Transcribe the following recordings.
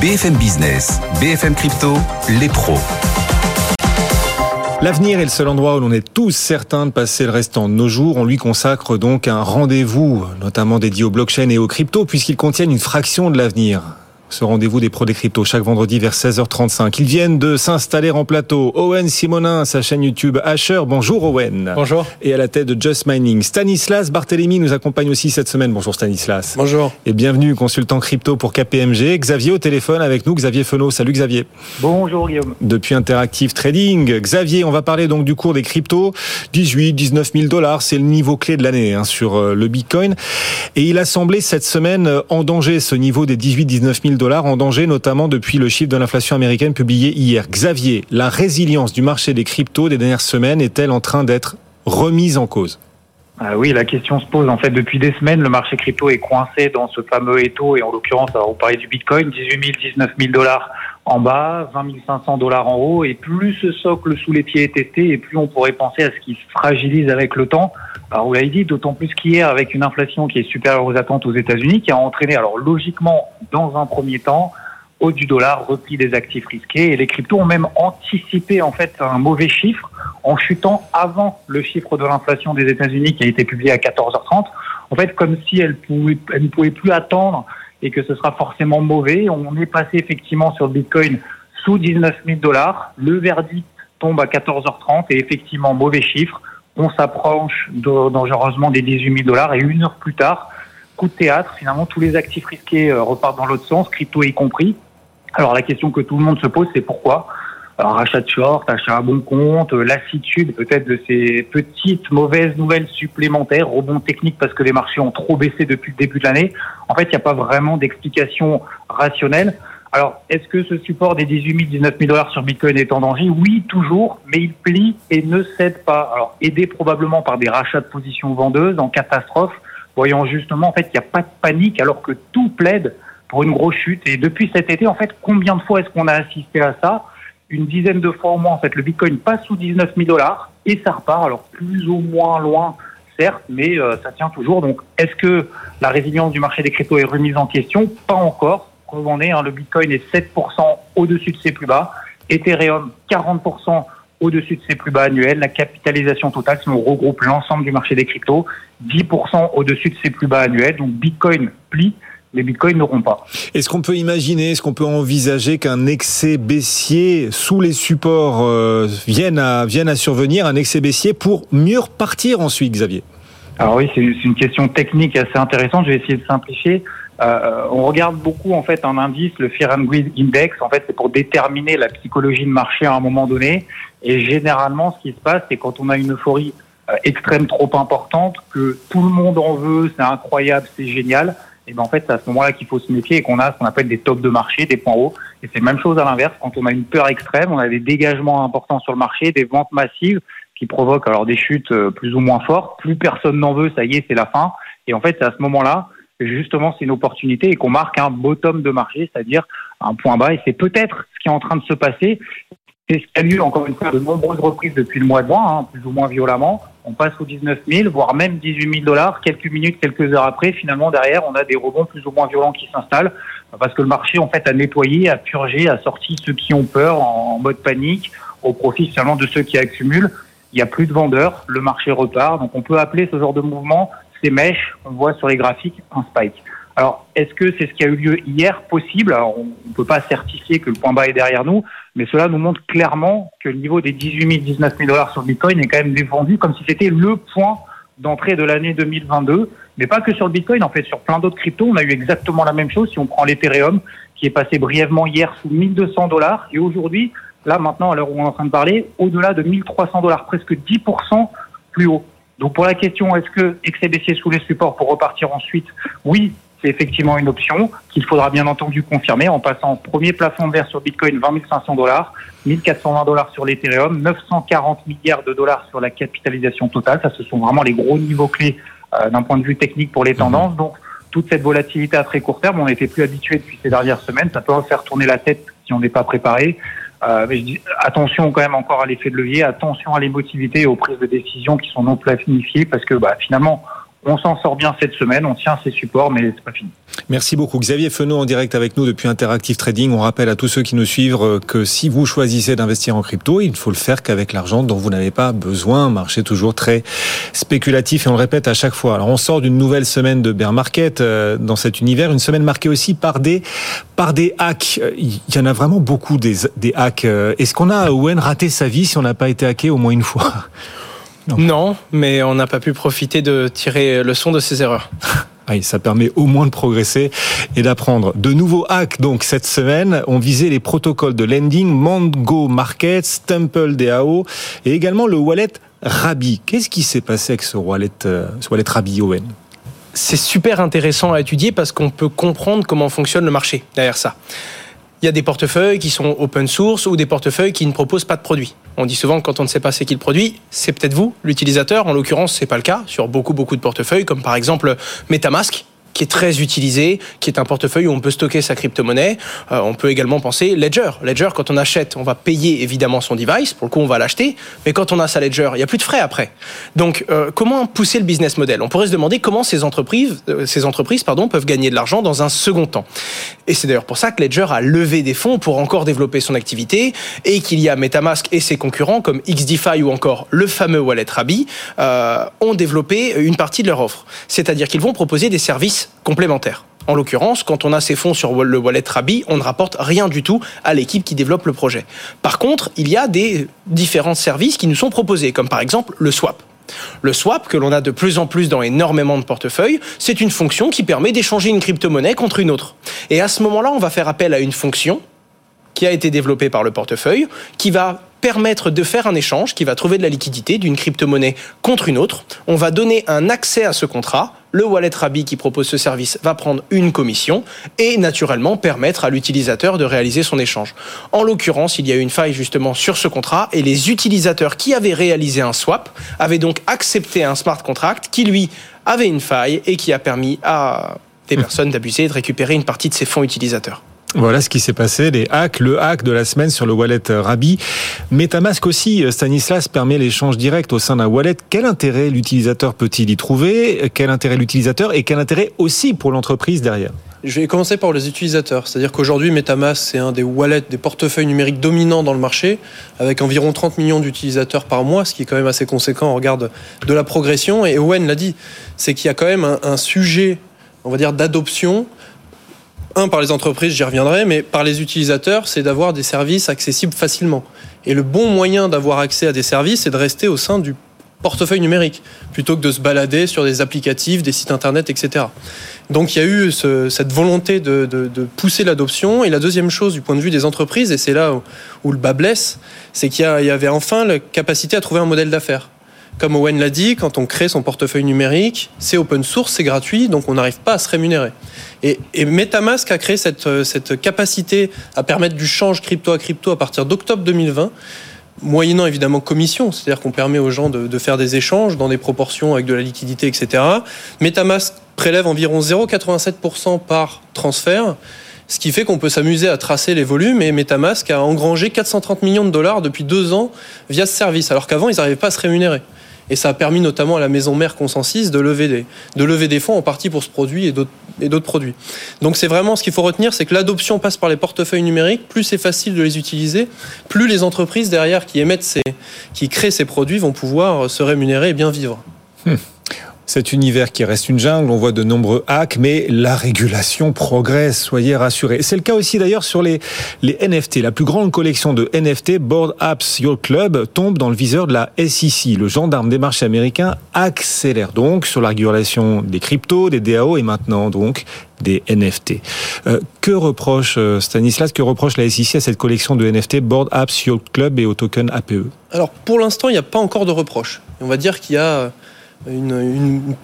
BFM Business, BFM Crypto, les pros. L'avenir est le seul endroit où l'on est tous certains de passer le restant de nos jours. On lui consacre donc un rendez-vous, notamment dédié aux blockchains et aux cryptos, puisqu'ils contiennent une fraction de l'avenir ce rendez-vous des pros des cryptos chaque vendredi vers 16h35. Ils viennent de s'installer en plateau. Owen Simonin, sa chaîne YouTube Asher. Bonjour Owen. Bonjour. Et à la tête de Just Mining. Stanislas Barthélémy nous accompagne aussi cette semaine. Bonjour Stanislas. Bonjour. Et bienvenue, consultant crypto pour KPMG. Xavier au téléphone avec nous, Xavier Fenot. Salut Xavier. Bonjour Guillaume. Depuis Interactive Trading. Xavier, on va parler donc du cours des cryptos. 18, 19 000 dollars, c'est le niveau clé de l'année hein, sur euh, le Bitcoin. Et il a semblé cette semaine euh, en danger ce niveau des 18, 19 000 dollars en danger, notamment depuis le chiffre de l'inflation américaine publié hier. Xavier, la résilience du marché des cryptos des dernières semaines est-elle en train d'être remise en cause? Ah oui, la question se pose. En fait, depuis des semaines, le marché crypto est coincé dans ce fameux étau. Et en l'occurrence, on parlait du Bitcoin, 18 000, 19 000 dollars en bas, 20 500 dollars en haut. Et plus ce socle sous les pieds est testé, et plus on pourrait penser à ce qui se fragilise avec le temps. Alors, vous l'avez dit, d'autant plus qu'hier, avec une inflation qui est supérieure aux attentes aux États-Unis, qui a entraîné, alors logiquement, dans un premier temps, haut du dollar, repli des actifs risqués. Et les cryptos ont même anticipé en fait un mauvais chiffre en chutant avant le chiffre de l'inflation des États-Unis qui a été publié à 14h30. En fait, comme si elles, ne pouvaient plus attendre et que ce sera forcément mauvais. On est passé effectivement sur le Bitcoin sous 19 000 dollars. Le verdict tombe à 14h30 et effectivement mauvais chiffre. On s'approche dangereusement des 18 000 dollars et une heure plus tard, coup de théâtre. Finalement, tous les actifs risqués euh, repartent dans l'autre sens, crypto y compris. Alors la question que tout le monde se pose, c'est pourquoi? Alors, achat de short, achat à bon compte, euh, lassitude peut-être de ces petites mauvaises nouvelles supplémentaires, rebond technique parce que les marchés ont trop baissé depuis le début de l'année. En fait, il n'y a pas vraiment d'explication rationnelle. Alors, est-ce que ce support des 18 000, 19 000 dollars sur Bitcoin est en danger? Oui, toujours, mais il plie et ne cède pas. Alors, aidé probablement par des rachats de positions vendeuses en catastrophe, voyant justement en fait qu'il n'y a pas de panique alors que tout plaide pour une grosse chute. Et depuis cet été, en fait, combien de fois est-ce qu'on a assisté à ça? Une dizaine de fois au moins, en fait, le Bitcoin passe sous 19 000 dollars et ça repart. Alors, plus ou moins loin, certes, mais euh, ça tient toujours. Donc, est-ce que la résilience du marché des cryptos est remise en question? Pas encore. On est, hein, le Bitcoin est 7% au-dessus de ses plus bas. Ethereum, 40% au-dessus de ses plus bas annuels. La capitalisation totale, si on regroupe l'ensemble du marché des cryptos, 10% au-dessus de ses plus bas annuels. Donc Bitcoin plie, les bitcoins n'auront pas. Est-ce qu'on peut imaginer, est-ce qu'on peut envisager qu'un excès baissier sous les supports euh, vienne, à, vienne à survenir, un excès baissier pour mieux repartir ensuite, Xavier? Alors oui, c'est une question technique assez intéressante. Je vais essayer de simplifier. Euh, on regarde beaucoup en fait un indice, le Fear and Greed Index. En fait, c'est pour déterminer la psychologie de marché à un moment donné. Et généralement, ce qui se passe, c'est quand on a une euphorie euh, extrême trop importante, que tout le monde en veut, c'est incroyable, c'est génial et ben en fait c'est à ce moment-là qu'il faut se méfier et qu'on a ce qu'on appelle des tops de marché, des points hauts. Et c'est la même chose à l'inverse quand on a une peur extrême, on a des dégagements importants sur le marché, des ventes massives qui provoquent alors des chutes euh, plus ou moins fortes. Plus personne n'en veut, ça y est, c'est la fin. Et en fait c'est à ce moment-là justement c'est une opportunité et qu'on marque un bottom de marché, c'est-à-dire un point bas. Et c'est peut-être ce qui est en train de se passer. C'est ce qui a lieu, encore une fois, de nombreuses reprises depuis le mois de juin, hein, plus ou moins violemment. On passe aux 19 000, voire même 18 000 dollars. Quelques minutes, quelques heures après, finalement, derrière, on a des rebonds plus ou moins violents qui s'installent. Parce que le marché, en fait, a nettoyé, a purgé, a sorti ceux qui ont peur en mode panique, au profit finalement de ceux qui accumulent. Il n'y a plus de vendeurs, le marché repart. Donc on peut appeler ce genre de mouvement, ces mèches qu'on voit sur les graphiques, un spike. Alors, est-ce que c'est ce qui a eu lieu hier possible? Alors, on ne peut pas certifier que le point bas est derrière nous, mais cela nous montre clairement que le niveau des 18 000, 19 000 dollars sur Bitcoin est quand même défendu comme si c'était le point d'entrée de l'année 2022. Mais pas que sur le Bitcoin, en fait, sur plein d'autres cryptos, on a eu exactement la même chose. Si on prend l'Ethereum, qui est passé brièvement hier sous 1200 dollars, et aujourd'hui, là maintenant, à l'heure où on est en train de parler, au-delà de 1300 dollars, presque 10% plus haut. Donc pour la question, est-ce que baissier sous les supports pour repartir ensuite Oui, c'est effectivement une option qu'il faudra bien entendu confirmer en passant premier plafond vert sur Bitcoin 20 500 dollars, 1420 dollars sur l'Ethereum, 940 milliards de dollars sur la capitalisation totale. Ça, ce sont vraiment les gros niveaux clés euh, d'un point de vue technique pour les mhm. tendances. Donc, toute cette volatilité à très court terme, on n'était plus habitué depuis ces dernières semaines. Ça peut faire tourner la tête si on n'est pas préparé. Euh, mais dis, attention quand même encore à l'effet de levier, attention à l'émotivité et aux prises de décision qui sont non planifiées parce que bah, finalement, on s'en sort bien cette semaine, on tient ses supports, mais c'est pas fini. Merci beaucoup. Xavier Fenot en direct avec nous depuis Interactive Trading. On rappelle à tous ceux qui nous suivent euh, que si vous choisissez d'investir en crypto, il ne faut le faire qu'avec l'argent dont vous n'avez pas besoin. Marché toujours très spéculatif et on le répète à chaque fois. Alors on sort d'une nouvelle semaine de bear market euh, dans cet univers, une semaine marquée aussi par des par des hacks. Il y en a vraiment beaucoup des, des hacks. Est-ce qu'on a Owen raté sa vie si on n'a pas été hacké au moins une fois? Non. mais on n'a pas pu profiter de tirer le son de ces erreurs. Oui, ça permet au moins de progresser et d'apprendre. De nouveaux hacks, donc, cette semaine, ont visé les protocoles de lending, Mongo Markets, Temple DAO et également le wallet Rabi. Qu'est-ce qui s'est passé avec ce wallet, euh, ce wallet Rabi, Owen? C'est super intéressant à étudier parce qu'on peut comprendre comment fonctionne le marché derrière ça. Il y a des portefeuilles qui sont open source ou des portefeuilles qui ne proposent pas de produits. On dit souvent que quand on ne sait pas c'est qui le produit, c'est peut-être vous, l'utilisateur. En l'occurrence, c'est pas le cas sur beaucoup beaucoup de portefeuilles, comme par exemple MetaMask, qui est très utilisé, qui est un portefeuille où on peut stocker sa crypto-monnaie. Euh, on peut également penser Ledger. Ledger, quand on achète, on va payer évidemment son device, pour le coup on va l'acheter, mais quand on a sa Ledger, il n'y a plus de frais après. Donc euh, comment pousser le business model? On pourrait se demander comment ces entreprises, euh, ces entreprises pardon, peuvent gagner de l'argent dans un second temps. Et c'est d'ailleurs pour ça que Ledger a levé des fonds pour encore développer son activité et qu'il y a Metamask et ses concurrents comme XDeFi ou encore le fameux wallet Rabi ont développé une partie de leur offre. C'est-à-dire qu'ils vont proposer des services complémentaires. En l'occurrence, quand on a ces fonds sur le wallet Rabi, on ne rapporte rien du tout à l'équipe qui développe le projet. Par contre, il y a des différents services qui nous sont proposés, comme par exemple le swap. Le swap, que l'on a de plus en plus dans énormément de portefeuilles, c'est une fonction qui permet d'échanger une crypto-monnaie contre une autre. Et à ce moment-là, on va faire appel à une fonction qui a été développée par le portefeuille, qui va permettre de faire un échange, qui va trouver de la liquidité d'une crypto-monnaie contre une autre. On va donner un accès à ce contrat le wallet Rabi qui propose ce service va prendre une commission et naturellement permettre à l'utilisateur de réaliser son échange. En l'occurrence, il y a eu une faille justement sur ce contrat et les utilisateurs qui avaient réalisé un swap avaient donc accepté un smart contract qui lui avait une faille et qui a permis à des personnes d'abuser et de récupérer une partie de ces fonds utilisateurs. Voilà ce qui s'est passé, les hacks, le hack de la semaine sur le wallet Rabi. MetaMask aussi, Stanislas, permet l'échange direct au sein d'un wallet. Quel intérêt l'utilisateur peut-il y trouver? Quel intérêt l'utilisateur et quel intérêt aussi pour l'entreprise derrière? Je vais commencer par les utilisateurs. C'est-à-dire qu'aujourd'hui, MetaMask, c'est un des wallets, des portefeuilles numériques dominants dans le marché, avec environ 30 millions d'utilisateurs par mois, ce qui est quand même assez conséquent en regard de la progression. Et Owen l'a dit, c'est qu'il y a quand même un sujet, on va dire, d'adoption un, par les entreprises, j'y reviendrai, mais par les utilisateurs, c'est d'avoir des services accessibles facilement. Et le bon moyen d'avoir accès à des services, c'est de rester au sein du portefeuille numérique, plutôt que de se balader sur des applicatifs, des sites internet, etc. Donc il y a eu cette volonté de, pousser l'adoption. Et la deuxième chose du point de vue des entreprises, et c'est là où, où, le bas blesse, c'est qu'il y, avait enfin la capacité à trouver un modèle d'affaires. Comme Owen l'a dit, quand on crée son portefeuille numérique, c'est open source, c'est gratuit, donc on n'arrive pas à se rémunérer. Et, MetaMask a créé cette, cette capacité à permettre du change crypto à crypto à partir d'octobre 2020 moyennant évidemment commission, c'est-à-dire qu'on permet aux gens de, de, faire des échanges dans des proportions avec de la liquidité, etc. MetaMask prélève environ 0,87% par transfert, ce qui fait qu'on peut s'amuser à tracer les volumes et MetaMask a engrangé 430 millions de dollars depuis deux ans via ce service, alors qu'avant ils n'arrivaient pas à se rémunérer. Et ça a permis notamment à la maison mère Consensus de lever des, de lever des fonds en partie pour ce produit et d'autres produits. Donc c'est vraiment ce qu'il faut retenir, c'est que l'adoption passe par les portefeuilles numériques. Plus c'est facile de les utiliser, plus les entreprises derrière qui émettent ces, qui créent ces produits vont pouvoir se rémunérer et bien vivre. Hum cet univers qui reste une jungle, on voit de nombreux hacks, mais la régulation progresse, soyez rassurés. C'est le cas aussi d'ailleurs sur les, NFT. La plus grande collection de NFT, Board Apps Your Club, tombe dans le viseur de la SEC. Le gendarme des marchés américains accélère donc sur la régulation des cryptos, des DAO et maintenant donc des NFT. Euh, que reproche euh, Stanislas, que reproche la SEC à cette collection de NFT Board Apps Your Club et au token APE Alors pour l'instant, il n'y a pas encore de reproche. On va dire qu'il y a une,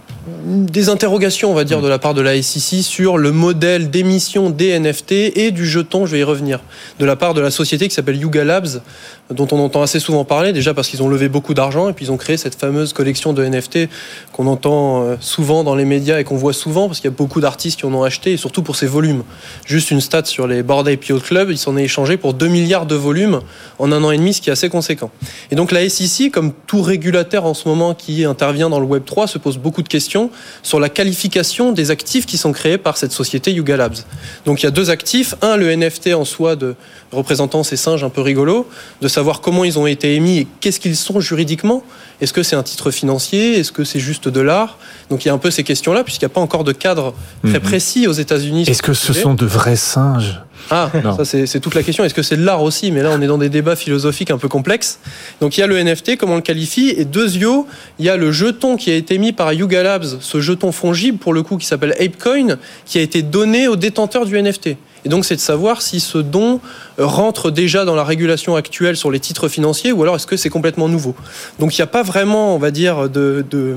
des interrogations, on va dire, de la part de la SEC sur le modèle d'émission des NFT et du jeton, je vais y revenir, de la part de la société qui s'appelle Yuga Labs, dont on entend assez souvent parler, déjà parce qu'ils ont levé beaucoup d'argent et puis ils ont créé cette fameuse collection de NFT qu'on entend euh, souvent dans les médias et qu'on voit souvent parce qu'il y a beaucoup d'artistes qui en ont acheté et surtout pour ces volumes. Juste une stat sur les Bored Ape Club, ils s'en est échangé pour 2 milliards de volumes en un an et demi, ce qui est assez conséquent. Et donc la SEC, comme tout régulateur en ce moment qui intervient dans le Web 3, se pose beaucoup de questions question sur la qualification des actifs qui sont créés par cette société Yuga Labs. Donc il y a deux actifs. Un, le NFT en soi de représentant ces singes un peu rigolos, de savoir comment ils ont été émis et qu'est-ce qu'ils sont juridiquement. Est-ce que c'est un titre financier? Est-ce que c'est juste de l'art? Donc il y a un peu ces questions-là, puisqu'il n'y a pas encore de cadre très Mhm. précis aux États-Unis. Est-ce que ce sont de vrais singes? Ah, Non. ça c'est toute la question. Est-ce que c'est de l'art aussi? Mais là, on est dans des débats philosophiques un peu complexes. Donc il y a le NFT, comment on le qualifie Et deuxio, il y a le jeton qui a été mis par Yuga Labs, ce jeton fongible pour le coup qui s'appelle ApeCoin, qui a été donné au détenteur du NFT. Et donc c'est de savoir si ce don euh, rentre déjà dans la régulation actuelle sur les titres financiers ou alors est-ce que c'est complètement nouveau. Donc il n'y a pas vraiment, on va dire, de, de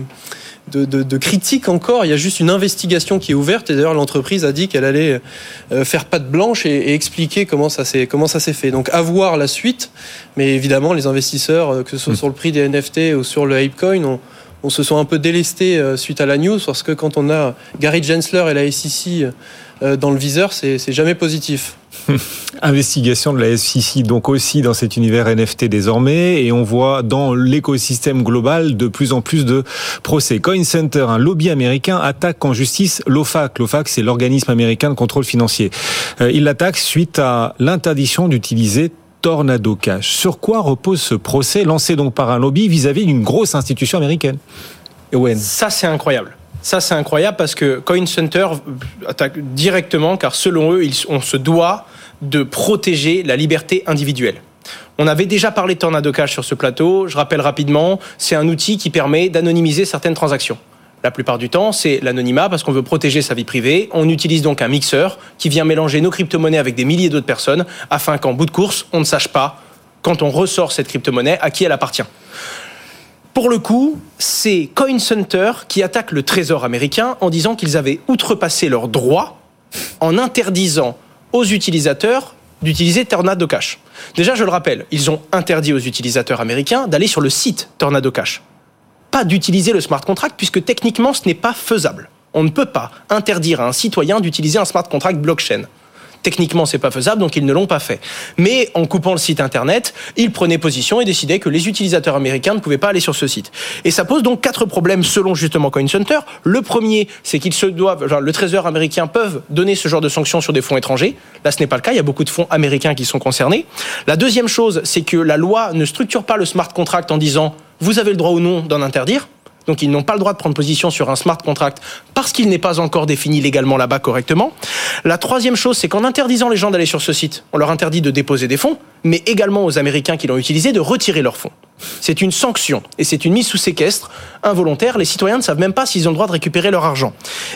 de, de, de critique encore. Il y a juste une investigation qui est ouverte. Et d'ailleurs, l'entreprise a dit qu'elle allait euh, faire patte blanche et, et expliquer comment ça s'est comment ça s'est fait. Donc, à voir la suite. Mais évidemment, les investisseurs, euh, que ce soit Mm. sur le prix des NFT ou sur le Apecoin, on, on se sont un peu délestés suite à la news parce que quand on a Gary Gensler et la SEC dans le viseur, c'est c'est jamais positif. Investigation de la SEC donc aussi dans cet univers NFT désormais et on voit dans l'écosystème global de plus en plus de procès. Coin Center, un lobby américain, attaque en justice l'OFAC. L'OFAC, c'est l'organisme américain de contrôle financier. Euh, il l'attaque suite à l'interdiction d'utiliser Tornado Cash. Sur quoi repose ce procès lancé donc par un lobby vis-à-vis d'une grosse institution américaine? Ça, c'est incroyable. Ça, c'est incroyable parce que Coin Center attaque directement car selon eux, on se doit de protéger la liberté individuelle. On avait déjà parlé de Tornado Cash sur ce plateau. Je rappelle rapidement, c'est un outil qui permet d'anonymiser certaines transactions. La plupart du temps, c'est l'anonymat parce qu'on veut protéger sa vie privée. On utilise donc un mixeur qui vient mélanger nos crypto-monnaies avec des milliers d'autres personnes afin qu'en bout de course, on ne sache pas, quand on ressort cette crypto-monnaie, à qui elle appartient. Pour le coup, c'est Coin Center qui attaque le Trésor américain en disant qu'ils avaient outrepassé leurs droits en interdisant aux utilisateurs d'utiliser Tornado Cash. Déjà, je le rappelle, ils ont interdit aux utilisateurs américains d'aller sur le site Tornado Cash. Pas d'utiliser le smart contract puisque techniquement ce n'est pas faisable. On ne peut pas interdire à un citoyen d'utiliser un smart contract blockchain. Techniquement, c'est pas faisable, donc ils ne l'ont pas fait. Mais en coupant le site internet, ils prenaient position et décidaient que les utilisateurs américains ne pouvaient pas aller sur ce site. Et ça pose donc quatre problèmes selon justement Coin Center. Le premier, c'est qu'ils se doivent, genre, le Trésor américain peuvent donner ce genre de sanctions sur des fonds étrangers. Là, ce n'est pas le cas. Il y a beaucoup de fonds américains qui sont concernés. La deuxième chose, c'est que la loi ne structure pas le smart contract en disant vous avez le droit ou non d'en interdire. Donc ils n'ont pas le droit de prendre position sur un smart contract parce qu'il n'est pas encore défini légalement là-bas correctement. La troisième chose, c'est qu'en interdisant les gens d'aller sur ce site, on leur interdit de déposer des fonds, mais également aux Américains qui l'ont utilisé de retirer leurs fonds. C'est une sanction et c'est une mise sous séquestre involontaire. Les citoyens ne savent même pas s'ils ont le droit de récupérer leur argent.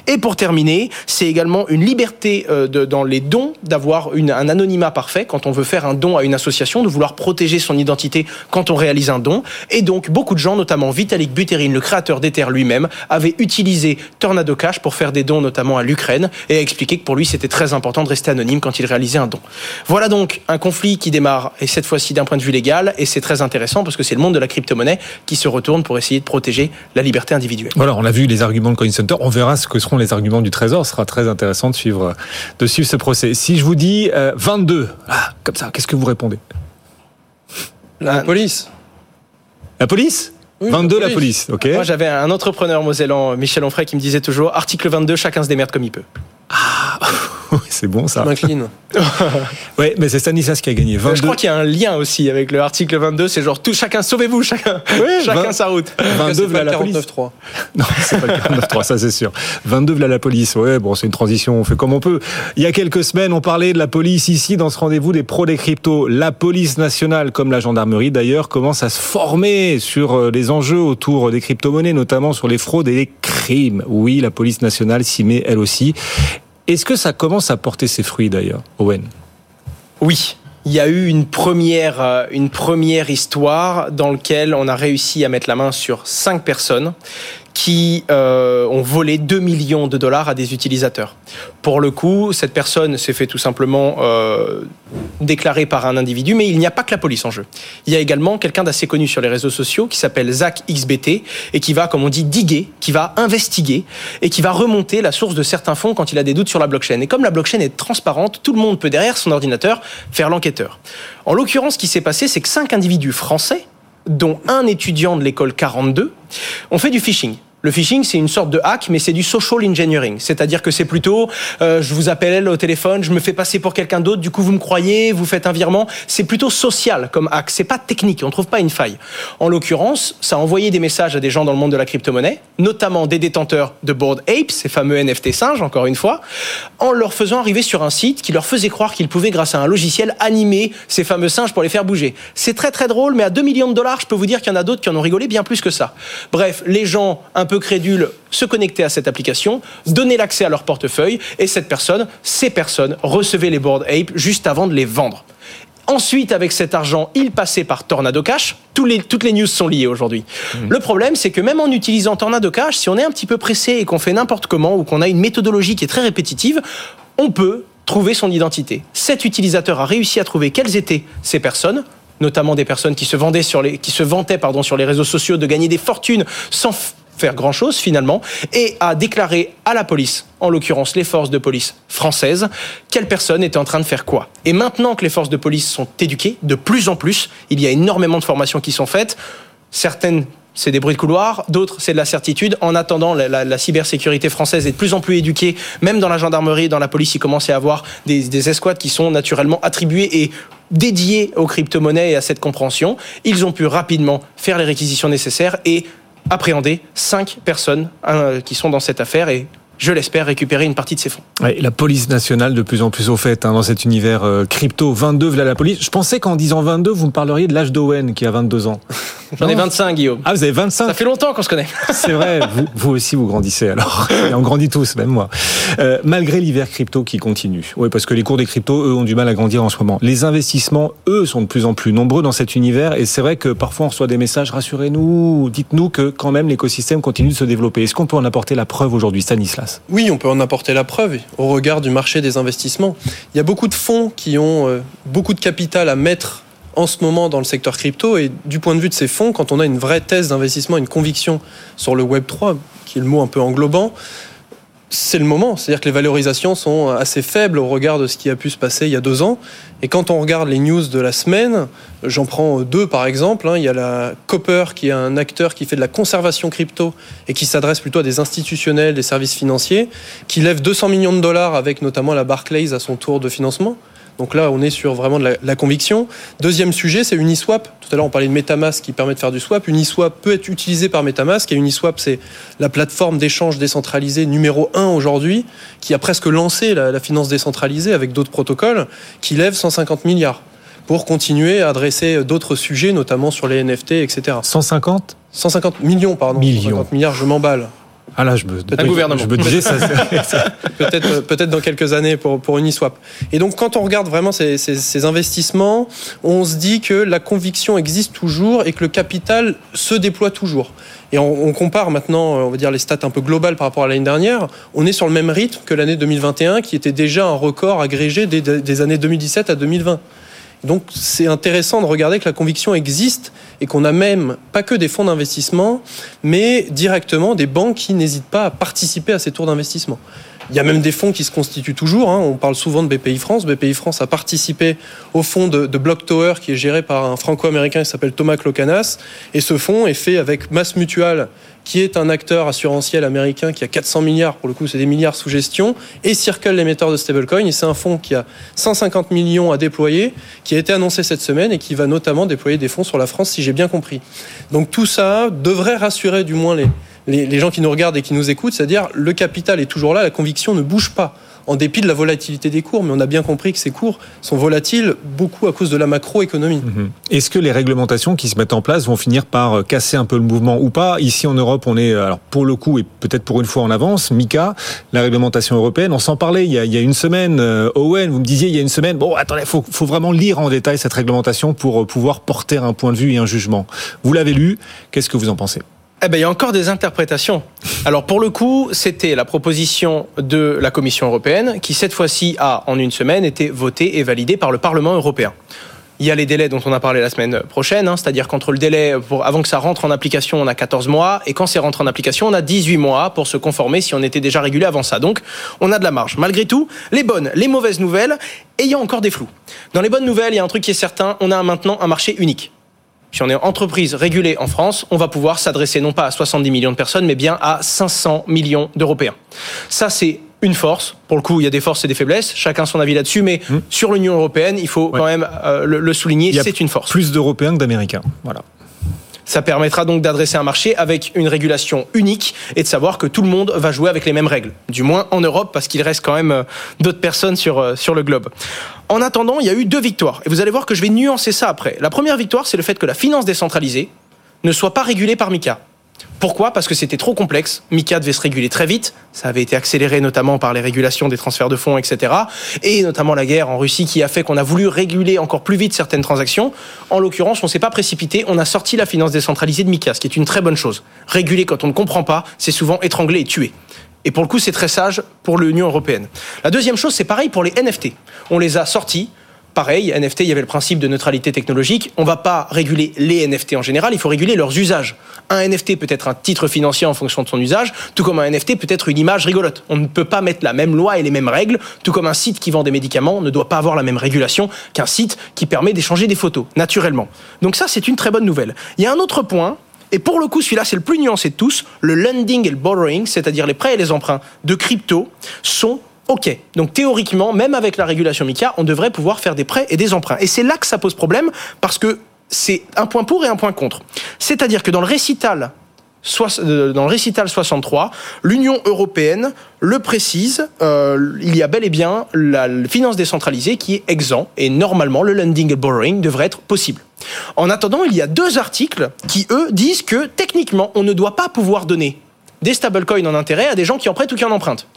Et pour terminer, c'est également une liberté euh, dans les dons d'avoir un anonymat parfait quand on veut faire un don à une association, de vouloir protéger son identité quand on réalise un don. Et donc, beaucoup de gens, notamment Vitalik Buterin, le créateur d'Ether lui-même, avait utilisé Tornado Cash pour faire des dons notamment à l'Ukraine et a expliqué que pour lui, c'était très important de rester anonyme quand il réalisait un don. Voilà donc un conflit qui démarre, et cette fois-ci d'un point de vue légal, et c'est très intéressant parce que c'est le monde de la crypto-monnaie qui se retourne pour essayer de protéger la liberté individuelle. Voilà, on a vu les arguments de Coin Center. On verra ce que seront les arguments du Trésor. Ce sera très intéressant de suivre, de suivre ce procès. Si je vous dis euh, 22, ah, comme ça, qu'est-ce que vous répondez? La police. La police? Oui, 22, la police, ok Moi, j'avais un entrepreneur mosellan, Michel Onfray, qui me disait toujours article 22, chacun se démerde comme il peut. C'est bon Je ça. m'incline. Ouais, mais c'est Stanislas qui a gagné. Je 22, crois qu'il y a un lien aussi avec le article 22, c'est genre tout chacun sauvez-vous, chacun, Ouais, chacun sa route. 22 C'est pas voilà le la police. 49.3. Non, c'est pas le 49.3, ça c'est sûr. 22 voilà la police. Ouais, bon, c'est une transition, on fait comme on peut. Il y a quelques semaines, on parlait de la police ici dans ce rendez-vous des pros des cryptos. La police nationale, comme la gendarmerie d'ailleurs, commence à se former sur euh, les enjeux autour des crypto-monnaies, notamment sur les fraudes et les crimes. Oui, la police nationale s'y met elle aussi. Est-ce que ça commence à porter ses fruits d'ailleurs, Owen? Oui. Il y a eu une première, euh, une première histoire dans laquelle on a réussi à mettre la main sur cinq personnes qui euh, ont volé 2 millions de dollars à des utilisateurs. Pour le coup, cette personne s'est fait tout simplement euh, déclarer par un individu, mais il n'y a pas que la police en jeu. Il y a également quelqu'un d'assez connu sur les réseaux sociaux qui s'appelle Zach XBT et qui va, comme on dit, diguer, qui va investiguer et qui va remonter la source de certains fonds quand il a des doutes sur la blockchain. Et comme la blockchain est transparente, tout le monde peut derrière son ordinateur faire l'enquêteur. En l'occurrence, ce qui s'est passé, c'est que cinq individus français dont un étudiant de l'école 42, ont fait du phishing. Le phishing, c'est une sorte de hack, mais c'est du social engineering. C'est-à-dire que c'est plutôt, euh, je vous appelle au téléphone, je me fais passer pour quelqu'un d'autre, du coup vous me croyez, vous faites un virement. C'est plutôt social comme hack. C'est pas technique. On trouve pas une faille. En l'occurrence, ça a envoyé des messages à des gens dans le monde de la crypto-monnaie, notamment des détenteurs de Board Apes, ces fameux NFT singes, encore une fois, en leur faisant arriver sur un site qui leur faisait croire qu'ils pouvaient, grâce à un logiciel, animer ces fameux singes pour les faire bouger. C'est très très drôle, mais à 2 millions de dollars, je peux vous dire qu'il y en a d'autres qui en ont rigolé bien plus que ça. Bref, les gens un peu crédules se connectaient à cette application, donnaient l'accès à leur portefeuille, et cette personne, ces personnes, recevaient les Board Ape juste avant de les vendre. Ensuite, avec cet argent, ils passaient par Tornado Cash. les, toutes les news sont liées aujourd'hui. Mmh. Le problème, c'est que même en utilisant Tornado Cash, si on est un petit peu pressé et qu'on fait n'importe comment ou qu'on a une méthodologie qui est très répétitive, on peut trouver son identité. Cet utilisateur a réussi à trouver quelles étaient ces personnes, notamment des personnes qui se vendaient sur les, qui se vantaient pardon sur les réseaux sociaux de gagner des fortunes sans faire grand-chose finalement, et a déclaré à la police, en l'occurrence les forces de police françaises, quelle personne était en train de faire quoi. Et maintenant que les forces de police sont éduquées, de plus en plus, il y a énormément de formations qui sont faites, certaines c'est des bruits de couloir, d'autres c'est de la certitude. En attendant, la, cybersécurité française est de plus en plus éduquée, même dans la gendarmerie, dans la police, il commence à avoir des, des escouades qui sont naturellement attribuées et dédiées aux crypto-monnaies et à cette compréhension. Ils ont pu rapidement faire les réquisitions nécessaires et appréhender cinq personnes qui sont dans cette affaire et je l'espère, récupérer une partie de ces fonds. la police nationale de plus en plus au fait hein, dans cet univers euh, crypto. 22, voilà la police. Je pensais qu'en disant 22, vous me parleriez de l'âge d'Owen qui a 22 ans. J'en ai 25, Guillaume. Ah, vous avez 25 Ça fait longtemps qu'on se connaît. C'est vrai, vous, vous, aussi vous grandissez alors. Et on grandit tous, même moi. Euh, malgré l'hiver crypto qui continue. Oui, parce que les cours des cryptos, eux, ont du mal à grandir en ce moment. Les investissements, eux, sont de plus en plus nombreux dans cet univers. Et c'est vrai que parfois on reçoit des messages, rassurez-nous, dites-nous que quand même l'écosystème continue de se développer. Est-ce qu'on peut en apporter la preuve aujourd'hui, Stanislas? Oui, on peut en apporter la preuve au regard du marché des investissements. Il y a beaucoup de fonds qui ont euh, beaucoup de capital à mettre en ce moment dans le secteur crypto. Et du point de vue de ces fonds, quand on a une vraie thèse d'investissement, une conviction sur le Web 3, qui est le mot un peu englobant, c'est le moment. C'est-à-dire que les valorisations sont assez faibles au regard de ce qui a pu se passer il y a deux ans. Et quand on regarde les news de la semaine, j'en prends deux par exemple. Hein. Il y a la Copper qui est un acteur qui fait de la conservation crypto et qui s'adresse plutôt à des institutionnels, des services financiers, qui lève 200 millions de dollars avec notamment la Barclays à son tour de financement. Donc là, on est sur vraiment de la, conviction. Deuxième sujet, c'est Uniswap. Tout à l'heure, on parlait de MetaMask qui permet de faire du swap. Uniswap peut être utilisé par MetaMask. Et Uniswap, c'est la plateforme d'échange décentralisée numéro un aujourd'hui, qui a presque lancé la, la finance décentralisée avec d'autres protocoles, qui lève 150 milliards pour continuer à adresser d'autres sujets, notamment sur les NFT, etc. 150 150 millions, pardon. Millions. 150 milliards, je m'emballe. Ah là, je me, un gouvernement. Je me disais ça. peut-être, peut-être dans quelques années pour, pour Uniswap. Et donc, quand on regarde vraiment ces, ces, ces, investissements, on se dit que la conviction existe toujours et que le capital se déploie toujours. Et on, on compare maintenant, on va dire, les stats un peu globales par rapport à l'année dernière. On est sur le même rythme que l'année 2021, qui était déjà un record agrégé des, des années 2017 à 2020. Donc c'est intéressant de regarder que la conviction existe et qu'on a même pas que des fonds d'investissement, mais directement des banques qui n'hésitent pas à participer à ces tours d'investissement. Il y a même des fonds qui se constituent toujours. Hein. On parle souvent de BPI France. BPI France a participé au fonds de, Block Tower qui est géré par un franco-américain qui s'appelle Thomas Clocanas. Et ce fonds est fait avec Mass Mutual, qui est un acteur assurantiel américain qui a 400 milliards, pour le coup c'est des milliards sous gestion, et Circle, l'émetteur de stablecoin. C'est un fonds qui a 150 millions à déployer, qui a été annoncé cette semaine et qui va notamment déployer des fonds sur la France, si j'ai bien compris. Donc tout ça devrait rassurer du moins les, les, gens qui nous regardent et qui nous écoutent, c'est-à-dire le capital est toujours là, la conviction ne bouge pas en dépit de la volatilité des cours, mais on a bien compris que ces cours sont volatiles beaucoup à cause de la macroéconomie. Mhm. Est-ce que les réglementations qui se mettent en place vont finir par euh, casser un peu le mouvement ou pas? Ici en Europe, on est alors pour le coup et peut-être pour une fois en avance. Mika, la réglementation européenne, on s'en parlait il y, a, une semaine. Euh, Owen, vous me disiez il y a une semaine. Bon, attendez, faut, faut vraiment lire en détail cette réglementation pour euh, pouvoir porter un point de vue et un jugement. Vous l'avez lu. Qu'est-ce que vous en pensez? Eh ben, il y a encore des interprétations. Alors pour le coup, c'était la proposition de la Commission européenne qui cette fois-ci a, en une semaine, été votée et validée par le Parlement européen. Il y a les délais dont on a parlé la semaine prochaine, hein, c'est-à-dire qu'entre le délai pour, avant que ça rentre en application, on a 14 mois, et quand c'est rentré en application, on a 18 mois pour se conformer si on était déjà régulé avant ça. Donc, on a de la marge. Malgré tout, les bonnes, les mauvaises nouvelles, et il y a encore des flous. Dans les bonnes nouvelles, il y a un truc qui est certain, on a maintenant un marché unique si on est entreprise régulée en France, on va pouvoir s'adresser non pas à 70 millions de personnes, mais bien à 500 millions d'Européens. Ça, c'est une force. Pour le coup, il y a des forces et des faiblesses. Chacun son avis là-dessus. Mais Mmh. sur l'Union européenne, il faut Ouais. quand même euh, le, le souligner, c'est une force. Plus d'Européens que d'Américains. Voilà. Ça permettra donc d'adresser un marché avec une régulation unique et de savoir que tout le monde va jouer avec les mêmes règles. Du moins en Europe, parce qu'il reste quand même euh, d'autres personnes sur, euh, sur le globe. En attendant, il y a eu deux victoires. Et vous allez voir que je vais nuancer ça après. La première victoire, c'est le fait que la finance décentralisée ne soit pas régulée par MICA. Pourquoi? Parce que c'était trop complexe. MICA devait se réguler très vite. Ça avait été accéléré notamment par les régulations des transferts de fonds, etc. Et notamment la guerre en Russie qui a fait qu'on a voulu réguler encore plus vite certaines transactions. En l'occurrence, on s'est pas précipité. On a sorti la finance décentralisée de MICA, ce qui est une très bonne chose. Réguler quand on ne comprend pas, c'est souvent étrangler et tuer. Et pour le coup, c'est très sage pour l'Union européenne. La deuxième chose, c'est pareil pour les NFT. On les a sortis. Pareil, NFT, il y avait le principe de neutralité technologique. On ne va pas réguler les NFT en général, il faut réguler leurs usages. Un NFT peut être un titre financier en fonction de son usage, tout comme un NFT peut être une image rigolote. On ne peut pas mettre la même loi et les mêmes règles, tout comme un site qui vend des médicaments ne doit pas avoir la même régulation qu'un site qui permet d'échanger des photos, naturellement. Donc ça, c'est une très bonne nouvelle. Il y a un autre point et pour le coup, celui-là, c'est le plus nuancé de tous. Le lending et le borrowing, c'est-à-dire les prêts et les emprunts de crypto, sont OK. Donc théoriquement, même avec la régulation MICA, on devrait pouvoir faire des prêts et des emprunts. Et c'est là que ça pose problème, parce que c'est un point pour et un point contre. C'est-à-dire que dans le récital soix- euh, 63, l'Union européenne le précise, euh, il y a bel et bien la finance décentralisée qui est exempt et normalement le lending et borrowing devrait être possible. En attendant, il y a deux articles qui, eux, disent que techniquement, on ne doit pas pouvoir donner des stablecoins en intérêt à des gens qui en prêtent ou qui en empruntent.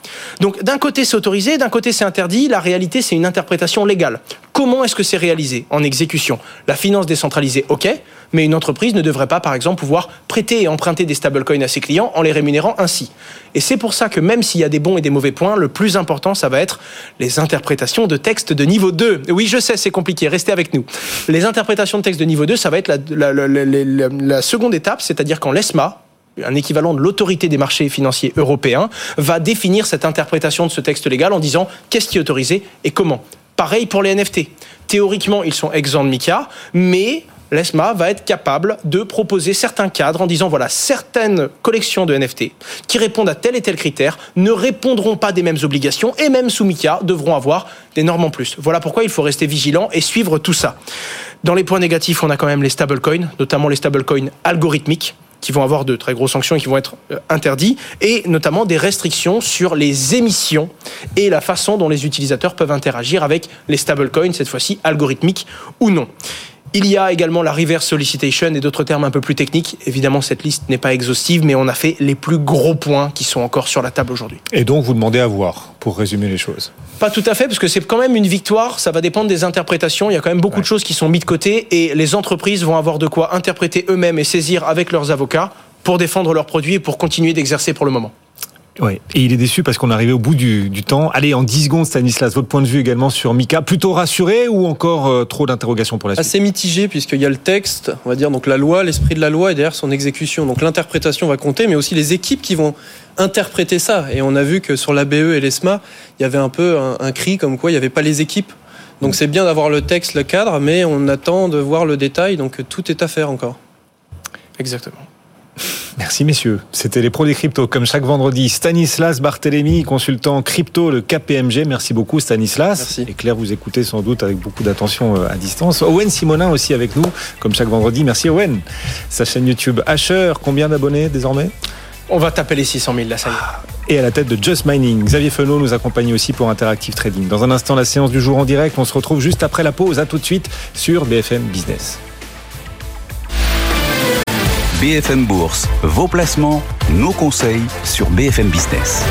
Donc d'un côté c'est autorisé, d'un côté c'est interdit, la réalité c'est une interprétation légale. Comment est-ce que c'est réalisé en exécution? La finance décentralisée, ok, mais une entreprise ne devrait pas par exemple pouvoir prêter et emprunter des stablecoins à ses clients en les rémunérant ainsi. Et c'est pour ça que même s'il y a des bons et des mauvais points, le plus important ça va être les interprétations de texte de niveau 2. Oui je sais c'est compliqué, restez avec nous. Les interprétations de texte de niveau 2 ça va être la- la seconde étape, c'est-à-dire quand l'ESMA, un équivalent de l'autorité des marchés financiers européens, va définir cette interprétation de ce texte légal en disant qu'est-ce qui est autorisé et comment. Pareil pour les NFT. Théoriquement, ils sont exempts de MICA, mais l'ESMA va être capable de proposer certains cadres en disant voilà, certaines collections de NFT qui répondent à tel et tel critère ne répondront pas des mêmes obligations et même sous MICA devront avoir des normes en plus. Voilà pourquoi il faut rester vigilant et suivre tout ça. Dans les points négatifs, on a quand même les stablecoins, notamment les stablecoins algorithmiques qui vont avoir de très grosses sanctions et qui vont être euh, interdits, et notamment des restrictions sur les émissions et la façon dont les utilisateurs peuvent interagir avec les stablecoins, cette fois-ci algorithmiques ou non. Il y a également la reverse solicitation et d'autres termes un peu plus techniques. Évidemment, cette liste n'est pas exhaustive, mais on a fait les plus gros points qui sont encore sur la table aujourd'hui. Et donc, vous demandez à voir, pour résumer les choses. Pas tout à fait, parce que c'est quand même une victoire. Ça va dépendre des interprétations. Il y a quand même beaucoup de choses qui sont mises de côté et les entreprises vont avoir de quoi interpréter eux-mêmes et saisir avec leurs avocats pour défendre leurs produits et pour continuer d'exercer pour le moment. Ouais. Et il est déçu parce qu'on est arrivé au bout du, du temps. Allez, en 10 secondes, Stanislas, votre point de vue également sur Mika. Plutôt rassuré ou encore euh, trop d'interrogations pour la suite? Assez mitigé puisqu'il y a le texte, on va dire donc la loi, l'esprit de la loi et derrière son exécution. Donc l'interprétation va compter, mais aussi les équipes qui vont interpréter ça. Et on a vu que sur l'ABE et l'ESMA, il y avait un peu un, un cri comme quoi il n'y avait pas les équipes. Donc c'est bien d'avoir le texte, le cadre, mais on attend de voir le détail. Donc tout est à faire encore. Exactement. Merci messieurs. C'était les pros des cryptos comme chaque vendredi. Stanislas Barthélémy, consultant crypto, le KPMG. Merci beaucoup Stanislas. Merci. Et Claire, vous écoutez sans doute avec beaucoup d'attention euh, à distance. Owen Simonin aussi avec nous, comme chaque vendredi. Merci Owen. Sa chaîne YouTube Asher, combien d'abonnés désormais? On va taper les 600 000 là, ça y est. et à la tête de Just Mining. Xavier Fenot nous accompagne aussi pour Interactive Trading. Dans un instant, la séance du jour en direct. On se retrouve juste après la pause. À tout de suite sur BFM Business. BFM Bourse, vos placements, nos conseils sur BFM Business.